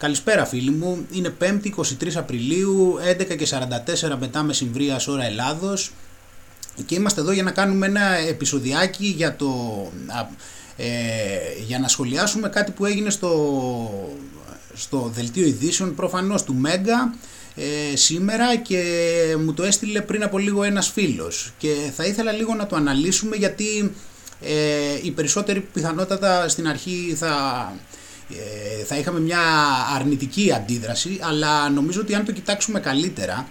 Καλησπέρα φίλοι μου, είναι 5η 23 Απριλίου, 11 και 44 μετά μεσημβρία ώρα Ελλάδος. Και είμαστε εδώ για να κάνουμε ένα επεισοδιάκι για, το, ε, για να σχολιάσουμε κάτι που έγινε στο, στο δελτίο ειδήσεων προφανώς του Μέγκα ε, σήμερα και μου το έστειλε πριν από λίγο ένας φίλος. Και θα ήθελα λίγο να το αναλύσουμε γιατί ε, η περισσότερη πιθανότατα στην αρχή θα ε, θα είχαμε μια αρνητική αντίδραση, αλλά νομίζω ότι αν το κοιτάξουμε καλύτερα,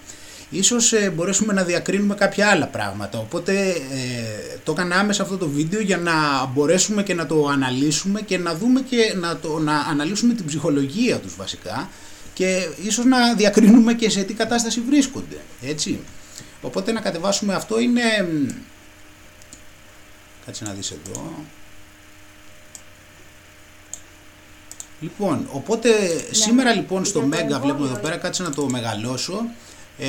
ίσως ε, μπορέσουμε να διακρίνουμε κάποια άλλα πράγματα. Οπότε ε, το έκανα άμεσα αυτό το βίντεο για να μπορέσουμε και να το αναλύσουμε και να δούμε και να, το, να αναλύσουμε την ψυχολογία τους βασικά και ίσως να διακρίνουμε και σε τι κατάσταση βρίσκονται. Έτσι. Οπότε να κατεβάσουμε αυτό είναι... Κάτσε να δεις εδώ. Λοιπόν, οπότε ναι. σήμερα λοιπόν στο Μέγκα βλέπουμε εδώ πέρα, κάτσε να το μεγαλώσω. Ε,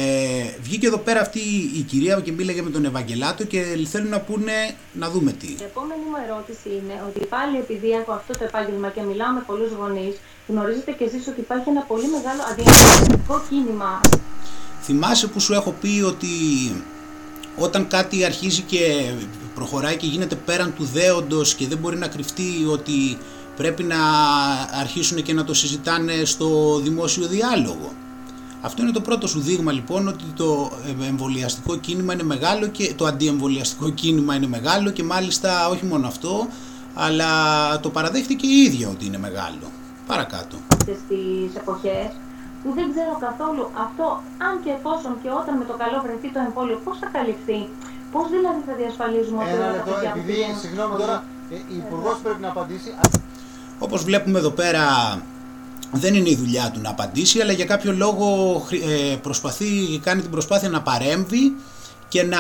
βγήκε εδώ πέρα αυτή η κυρία και μίλαγε με τον Ευαγγελάτο και θέλουν να πούνε να δούμε τι. Η επόμενη μου ερώτηση είναι ότι πάλι επειδή έχω αυτό το επάγγελμα και μιλάω με πολλούς γονείς, γνωρίζετε και εσείς ότι υπάρχει ένα πολύ μεγάλο αντιεμβολιαστικό κίνημα. Θυμάσαι που σου έχω πει ότι όταν κάτι αρχίζει και προχωράει και γίνεται πέραν του δέοντος και δεν μπορεί να κρυφτεί ότι πρέπει να αρχίσουν και να το συζητάνε στο δημόσιο διάλογο. Αυτό είναι το πρώτο σου δείγμα λοιπόν ότι το εμβολιαστικό κίνημα είναι μεγάλο και το αντιεμβολιαστικό κίνημα είναι μεγάλο και μάλιστα όχι μόνο αυτό αλλά το παραδέχτηκε η ίδια ότι είναι μεγάλο. Παρακάτω. Στις εποχές που δεν ξέρω καθόλου αυτό αν και εφόσον και όταν με το καλό βρεθεί το εμβόλιο πώς θα καλυφθεί; Πώς δηλαδή θα διασφαλίζουμε ότι Ένα λεπτό, επειδή, συγγνώμη τώρα, ε, η Υπουργός πρέπει να απαντήσει. Όπως βλέπουμε εδώ πέρα δεν είναι η δουλειά του να απαντήσει αλλά για κάποιο λόγο ε, προσπαθεί, κάνει την προσπάθεια να παρέμβει και να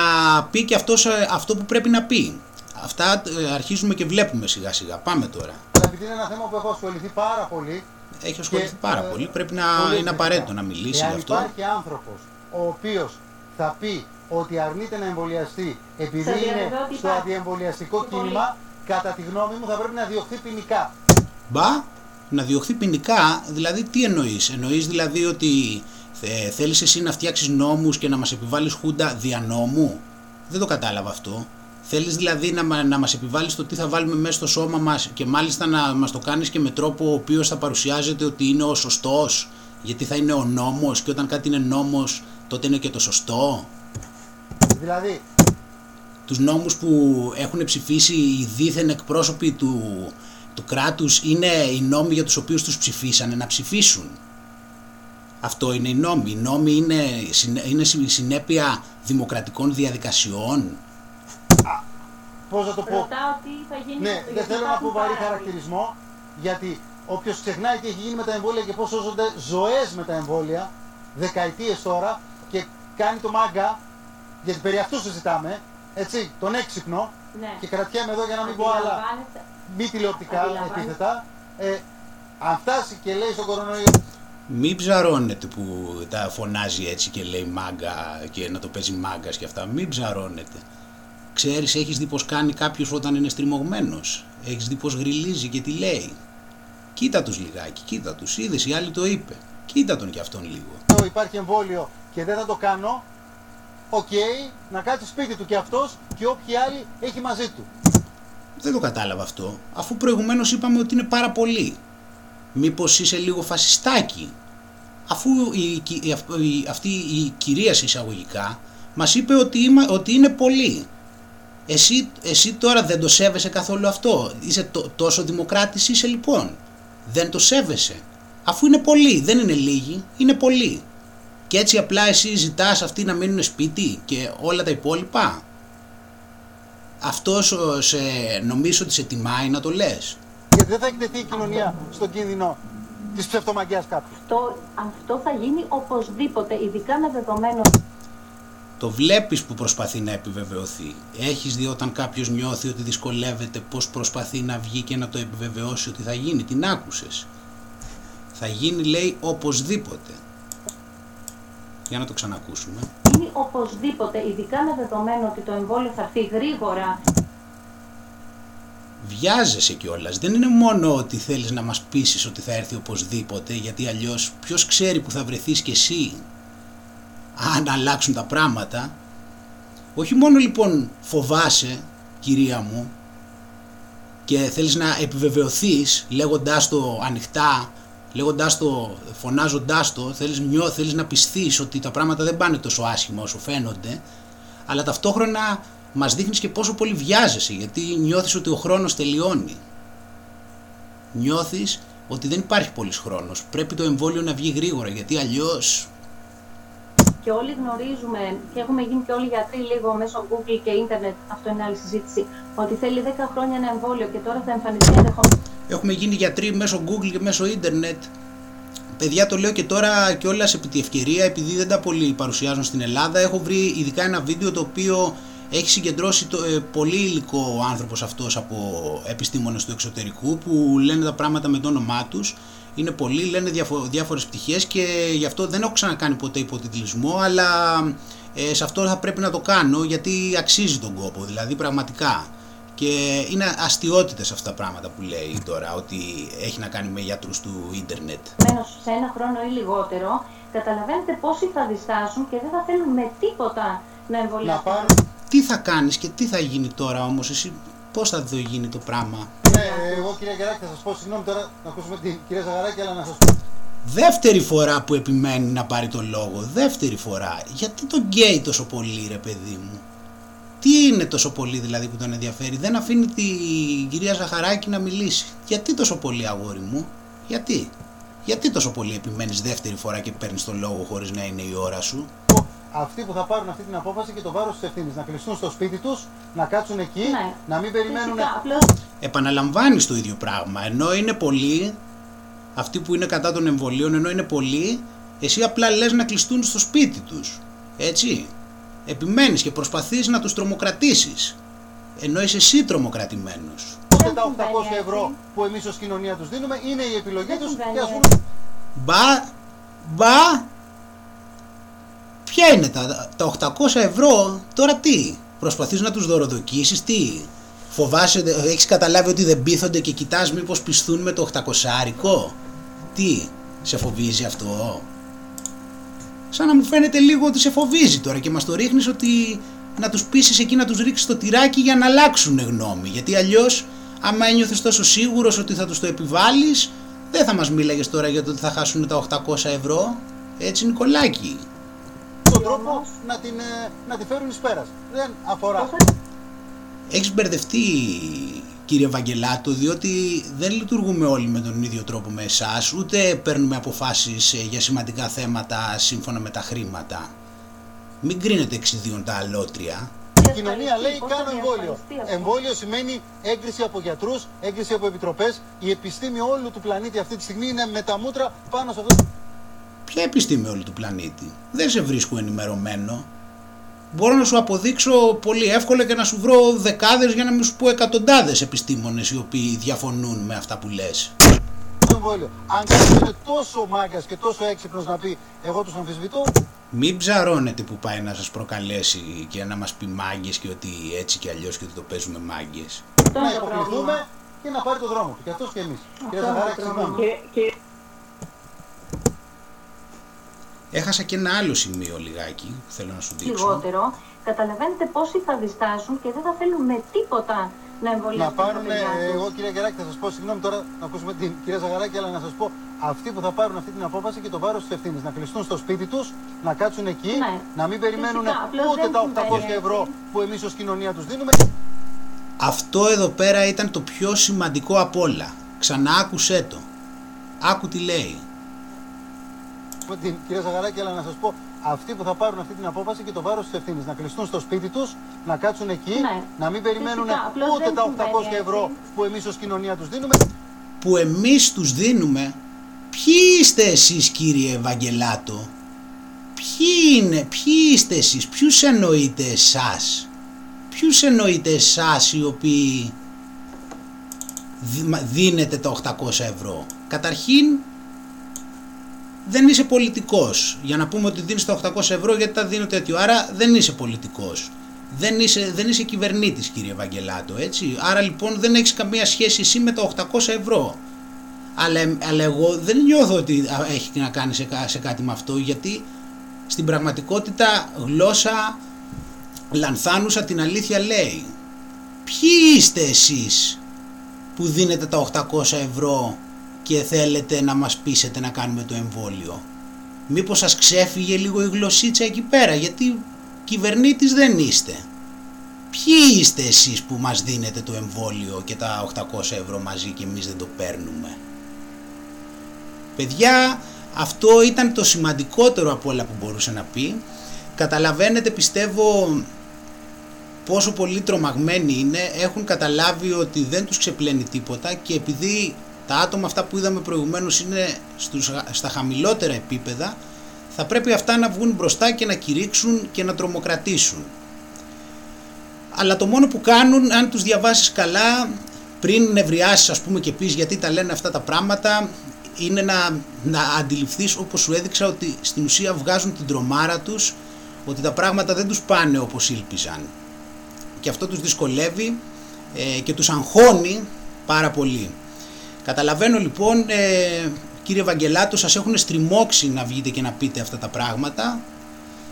πει και αυτός, ε, αυτό που πρέπει να πει. Αυτά ε, αρχίζουμε και βλέπουμε σιγά σιγά. Πάμε τώρα. Επειδή είναι ένα θέμα που έχω ασχοληθεί πάρα πολύ. Έχει ασχοληθεί πάρα πολύ. Πρέπει να είναι απαραίτητο να μιλήσει γι' αυτό. υπάρχει άνθρωπος ο οποίος θα πει ότι αρνείται να εμβολιαστεί επειδή είναι στο αντιεμβολιαστικό κίνημα, κατά τη γνώμη μου θα πρέπει να διωχθεί ποινικά. Μπα, να διωχθεί ποινικά, δηλαδή τι εννοείς; Εννοείς δηλαδή ότι ε, θέλεις εσύ να φτιάξεις νόμους και να μας επιβάλλεις χούντα δια νόμου; Δεν το κατάλαβα αυτό. Θέλεις δηλαδή να, να μας επιβάλλεις το τι θα βάλουμε μέσα στο σώμα μας και μάλιστα να μας το κάνεις και με τρόπο ο οποίος θα παρουσιάζεται ότι είναι ο σωστός; Γιατί θα είναι ο νόμος και όταν κάτι είναι νόμος τότε είναι και το σωστό; Δηλαδή... Τους νόμους που έχουν ψηφίσει οι δίθεν εκπρόσωποι του, του κράτους είναι οι νόμοι για τους οποίους τους ψηφίσανε να ψηφίσουν. Αυτό είναι οι νόμοι. Οι νόμοι είναι, είναι συνέπεια δημοκρατικών διαδικασιών. Πώς να το πω; τι θα γίνει ναι, δεν θέλω να πω βαρύ χαρακτηρισμό, γιατί όποιος ξεχνάει τι έχει γίνει με τα εμβόλια και πώς σώζονται ζωές με τα εμβόλια, δεκαετίες τώρα, και κάνει το μάγκα, γιατί περί αυτού συζητάμε, έτσι, τον έξυπνο, ναι. και κρατιέμαι εδώ για να μην πω άλλα μη τηλεοπτικά επίθετα, ε, αν φτάσει και λέει στον κορονοϊό. Μην ψαρώνετε που τα φωνάζει έτσι και λέει μάγκα και να το παίζει μάγκας και αυτά. Μην ψαρώνετε. Ξέρεις, έχεις δει πως κάνει κάποιος όταν είναι στριμωγμένος; Έχεις δει πως γρυλίζει και τι λέει; Κοίτα τους λιγάκι, κοίτα τους. Είδες, η άλλη το είπε. Κοίτα τον κι αυτόν λίγο. Υπάρχει εμβόλιο και δεν θα το κάνω. Ok, okay, να κάτσει σπίτι του κι αυτός και όποιοι άλλοι έχει μαζί του. Δεν το κατάλαβα αυτό, αφού προηγουμένως είπαμε ότι είναι πάρα πολύ. Μήπως είσαι λίγο φασιστάκι; Αφού η, η, αυτή η κυρία εισαγωγικά μας είπε ότι, ότι είναι πολύ. Εσύ, εσύ τώρα δεν το σέβεσαι καθόλου αυτό; Είσαι τόσο δημοκράτης είσαι λοιπόν; Δεν το σέβεσαι; Αφού είναι πολύ, δεν είναι λίγοι, είναι πολύ. Και έτσι απλά εσύ ζητάς αυτοί να μείνουν σπίτι και όλα τα υπόλοιπα; Αυτός σε, νομίζω ότι σε τιμάει να το λες. Γιατί δεν θα εκτεθεί η κοινωνία στον κίνδυνο της ψευτομαγκιάς κάποιου. Αυτό, αυτό θα γίνει οπωσδήποτε, ειδικά με δεδομένο... Το βλέπεις που προσπαθεί να επιβεβαιωθεί. Έχεις δει όταν κάποιος νιώθει ότι δυσκολεύεται πώς προσπαθεί να βγει και να το επιβεβαιώσει ότι θα γίνει. Την άκουσες. Θα γίνει λέει οπωσδήποτε. Για να το ξανακούσουμε. Είναι οπωσδήποτε, ειδικά με δεδομένο ότι το εμβόλιο θα έρθει γρήγορα. βιάζεσαι κιόλας. Δεν είναι μόνο ότι θέλεις να μας πείσεις ότι θα έρθει οπωσδήποτε, γιατί αλλιώς ποιος ξέρει που θα βρεθείς κι εσύ αν αλλάξουν τα πράγματα. Όχι μόνο λοιπόν φοβάσαι, κυρία μου, και θέλεις να επιβεβαιωθείς λέγοντάς το ανοιχτά, λέγοντάς το, φωνάζοντάς το, θέλεις, νιώ, θέλεις να πιστείς ότι τα πράγματα δεν πάνε τόσο άσχημα όσο φαίνονται, αλλά ταυτόχρονα μας δείχνεις και πόσο πολύ βιάζεσαι, γιατί νιώθεις ότι ο χρόνος τελειώνει. Νιώθεις ότι δεν υπάρχει πολύς χρόνος, πρέπει το εμβόλιο να βγει γρήγορα, γιατί αλλιώς και όλοι γνωρίζουμε και έχουμε γίνει και όλοι γιατροί λίγο μέσω Google και ίντερνετ, αυτό είναι άλλη συζήτηση, ότι θέλει 10 χρόνια ένα εμβόλιο και τώρα θα εμφανιστεί ενδεχομένω. Έχουμε γίνει γιατροί μέσω Google και μέσω ίντερνετ. Παιδιά το λέω και τώρα και όλα επί τη ευκαιρία, επειδή δεν τα πολύ παρουσιάζουν στην Ελλάδα, έχω βρει ειδικά ένα βίντεο το οποίο έχει συγκεντρώσει το, ε, πολύ υλικό ο άνθρωπος αυτός από επιστήμονες του εξωτερικού που λένε τα πράγματα με το όνομά τους είναι πολλοί, λένε διαφο- διάφορες πτυχές και γι' αυτό δεν έχω ξανακάνει ποτέ υποτιτλισμό αλλά ε, σε αυτό θα πρέπει να το κάνω γιατί αξίζει τον κόπο δηλαδή πραγματικά και είναι αστείωτητες αυτά τα πράγματα που λέει τώρα ότι έχει να κάνει με γιατρούς του ίντερνετ. σε ένα χρόνο ή λιγότερο καταλαβαίνετε πόσοι θα διστάσουν και δεν θα θέλουν με τίποτα να εμβολιάσουν. Τι θα κάνεις και τι θα γίνει τώρα όμως εσύ πώς θα το γίνει το πράγμα; Ναι, εγώ κυρία Γεράκη θα σας πω, συγγνώμη τώρα να ακούσουμε την κυρία Ζαγαράκη, αλλά να σας πω. Δεύτερη φορά που επιμένει να πάρει το λόγο. Δεύτερη φορά. Γιατί τον γκέι τόσο πολύ ρε παιδί μου; Τι είναι τόσο πολύ δηλαδή που τον ενδιαφέρει; Δεν αφήνει την κυρία Ζαχαράκη να μιλήσει. Γιατί τόσο πολύ αγόρι μου; Γιατί; Γιατί τόσο πολύ επιμένεις δεύτερη φορά και παίρνεις τον λόγο χωρίς να είναι η ώρα σου; Αυτοί που θα πάρουν αυτή την απόφαση και το βάρος της ευθύνης. Να κλειστούν στο σπίτι τους, να κάτσουν εκεί, ναι. να μην περιμένουν. Επαναλαμβάνεις το ίδιο πράγμα. Ενώ είναι πολλοί, αυτοί που είναι κατά των εμβολίων, ενώ είναι πολλοί, εσύ απλά λες να κλειστούν στο σπίτι τους. Έτσι. Επιμένεις και προσπαθείς να τους τρομοκρατήσεις. Ενώ είσαι εσύ τρομοκρατημένος. Ούτε τα 800 ευρώ που εμείς ως κοινωνία τους δίνουμε είναι η επιλογή τους και ας πούμε. Μπα, μπα, Ποια είναι τα, τα 800 ευρώ, τώρα τι, προσπαθείς να τους δωροδοκίσεις, τι, φοβάσαι, έχεις καταλάβει ότι δεν πείθονται και κοιτάς μήπως πιστούν με το 800 άρικο, τι, σε φοβίζει αυτό; Σαν να μου φαίνεται λίγο ότι σε φοβίζει τώρα και μας το ρίχνεις ότι να τους πείσεις εκεί να τους ρίξεις το τυράκι για να αλλάξουν γνώμη. Γιατί αλλιώς άμα ένιωθες τόσο σίγουρος ότι θα τους το επιβάλλεις δεν θα μας μίλαγες τώρα για το ότι θα χάσουν τα 800 ευρώ. Έτσι Νικολάκη τον τρόπο να την, ε, να τη φέρουν εις πέρας. Δεν αφορά. Έχεις μπερδευτεί κύριε Βαγγελάτο διότι δεν λειτουργούμε όλοι με τον ίδιο τρόπο με εσάς ούτε παίρνουμε αποφάσεις ε, για σημαντικά θέματα σύμφωνα με τα χρήματα. Μην κρίνετε εξιδίων τα αλότρια. Η κοινωνία λέει κάνω εμβόλιο. Εμβόλιο σημαίνει έγκριση από γιατρούς, έγκριση από επιτροπές. Η επιστήμη όλου του πλανήτη αυτή τη στιγμή είναι με τα μούτρα πάνω σε αυτό. Ποια επιστήμη όλου του πλανήτη; Δεν σε βρίσκω ενημερωμένο. Μπορώ να σου αποδείξω πολύ εύκολα και να σου βρω δεκάδες για να μην σου πω εκατοντάδες επιστήμονες οι οποίοι διαφωνούν με αυτά που λες. Αν κάποιος είναι τόσο μάγκας και τόσο έξυπνος να πει εγώ τους αμφισβητώ. Μην ψαρώνετε που πάει να σας προκαλέσει και να μας πει μάγκες και ότι έτσι και αλλιώς και ότι το παίζουμε μάγκες. Να υποκληθούμε και να πάρει το δρόμο του. Και αυτός και εμείς. Κύριε Ζαχαράκη, συγγνώμη. Έχασα και ένα άλλο σημείο λιγάκι που θέλω να σου δείξω. Λιγότερο. Καταλαβαίνετε πόσοι θα διστάσουν και δεν θα θέλουν με τίποτα να εμβολιάσουν. Να πάρουν, εγώ κυρία Γεράκη θα σας πω, συγγνώμη τώρα να ακούσουμε την κυρία Ζαγαράκη, αλλά να σας πω αυτοί που θα πάρουν αυτή την απόφαση και το βάρος της ευθύνης. Να κλειστούν στο σπίτι τους, να κάτσουν εκεί, ναι. να μην περιμένουν ούτε τα 800 ευρώ που εμείς ως κοινωνία τους δίνουμε. Αυτό εδώ πέρα ήταν το πιο σημαντικό απ' όλα. Ξανά άκουσέ το. Άκου τι λέει την κυρία Ζαγαράκη, αλλά να σας πω αυτοί που θα πάρουν αυτή την απόφαση και το βάρος της ευθύνης. Να κλειστούν στο σπίτι τους, να κάτσουν εκεί, ναι. να μην περιμένουν ούτε τα 800 ευρώ που εμείς ως κοινωνία τους δίνουμε. Που εμείς τους δίνουμε. Ποιοι είστε εσείς κύριε Ευαγγελάτο; Ποιοι είναι, ποιοι είστε εσείς, ποιους εννοείτε εσάς; Ποιους εννοείτε εσάς οι οποίοι δίνετε τα 800 ευρώ; Καταρχήν δεν είσαι πολιτικός. Για να πούμε ότι δίνεις τα 800 ευρώ γιατί τα δίνω τέτοιο. Άρα δεν είσαι πολιτικός. δεν είσαι, δεν είσαι κυβερνήτης κύριε Βαγγελάτο έτσι άρα λοιπόν δεν έχεις καμία σχέση εσύ με τα 800 ευρώ αλλά, αλλά εγώ δεν νιώθω ότι έχει να κάνει σε, σε κάτι με αυτό γιατί στην πραγματικότητα γλώσσα λανθάνουσα την αλήθεια λέει ποιοι είστε εσείς που δίνετε τα 800 ευρώ και θέλετε να μας πείσετε να κάνουμε το εμβόλιο. Μήπως σας ξέφυγε λίγο η γλωσσίτσα εκεί πέρα γιατί κυβερνήτης δεν είστε. Ποιοι είστε εσείς που μας δίνετε το εμβόλιο και τα 800 ευρώ μαζί και εμείς δεν το παίρνουμε; Παιδιά αυτό ήταν το σημαντικότερο από όλα που μπορούσε να πει. Καταλαβαίνετε πιστεύω πόσο πολύ τρομαγμένοι είναι έχουν καταλάβει ότι δεν τους ξεπλένει τίποτα και επειδή τα άτομα αυτά που είδαμε προηγουμένως είναι στους, στα χαμηλότερα επίπεδα θα πρέπει αυτά να βγουν μπροστά και να κηρύξουν και να τρομοκρατήσουν. Αλλά το μόνο που κάνουν, αν τους διαβάσεις καλά, πριν νευριάσεις ας πούμε και πεις γιατί τα λένε αυτά τα πράγματα, είναι να, να αντιληφθείς όπως σου έδειξα ότι στην ουσία βγάζουν την τρομάρα τους, ότι τα πράγματα δεν τους πάνε όπως ήλπιζαν. Και αυτό τους δυσκολεύει ε, και τους αγχώνει πάρα πολύ. Καταλαβαίνω λοιπόν ε, κύριε Βαγγελάτο σας έχουν στριμώξει να βγείτε και να πείτε αυτά τα πράγματα.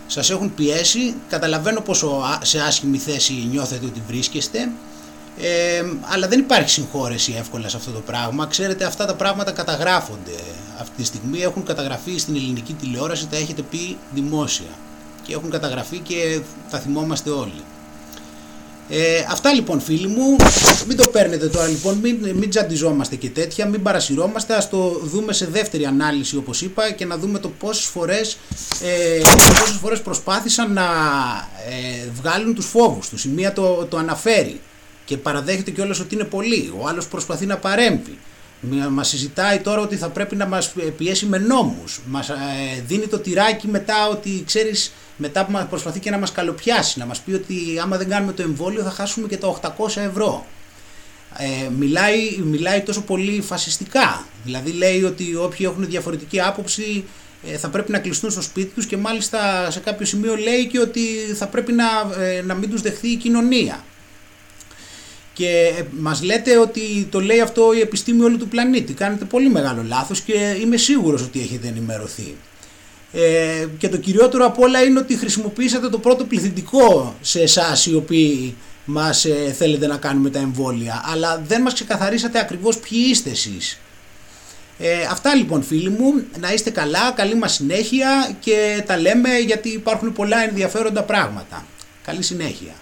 Σας έχουν πιέσει. Καταλαβαίνω πόσο σε άσχημη θέση νιώθετε ότι βρίσκεστε. Ε, αλλά δεν υπάρχει συγχώρεση εύκολα σε αυτό το πράγμα. Ξέρετε αυτά τα πράγματα καταγράφονται αυτή τη στιγμή. Έχουν καταγραφεί στην ελληνική τηλεόραση τα έχετε πει δημόσια. Και έχουν καταγραφεί και τα θυμόμαστε όλοι ε, αυτά λοιπόν φίλοι μου, μην το παίρνετε τώρα λοιπόν, μην, μην τζαντιζόμαστε και τέτοια, μην παρασυρώμαστε, ας το δούμε σε δεύτερη ανάλυση όπως είπα και να δούμε το πόσες φορές, ε, πόσες φορές προσπάθησαν να ε, βγάλουν τους φόβους τους. Η μία το, το αναφέρει και παραδέχεται κιόλας ότι είναι πολύ, ο άλλος προσπαθεί να παρέμβει. Μας συζητάει τώρα ότι θα πρέπει να μας πιέσει με νόμους. Μας ε, δίνει το τυράκι μετά ότι ξέρεις μετά που μας προσπαθεί και να μας καλοπιάσει. Να μας πει ότι άμα δεν κάνουμε το εμβόλιο θα χάσουμε και τα 800 ευρώ. Ε, μιλάει, μιλάει τόσο πολύ φασιστικά. Δηλαδή λέει ότι όποιοι έχουν διαφορετική άποψη ε, θα πρέπει να κλειστούν στο σπίτι τους και μάλιστα σε κάποιο σημείο λέει και ότι θα πρέπει να, ε, να μην τους δεχθεί η κοινωνία. Και ε, μας λέτε ότι το λέει αυτό η επιστήμη όλου του πλανήτη. Κάνετε πολύ μεγάλο λάθος και είμαι σίγουρος ότι έχετε ενημερωθεί. Ε, και το κυριότερο από όλα είναι ότι χρησιμοποιήσατε το πρώτο πληθυντικό σε εσάς οι οποίοι μας ε, θέλετε να κάνουμε τα εμβόλια αλλά δεν μας ξεκαθαρίσατε ακριβώς ποιοι είστε εσείς. Ε, αυτά λοιπόν φίλοι μου, να είστε καλά, καλή μας συνέχεια και τα λέμε γιατί υπάρχουν πολλά ενδιαφέροντα πράγματα. Καλή συνέχεια.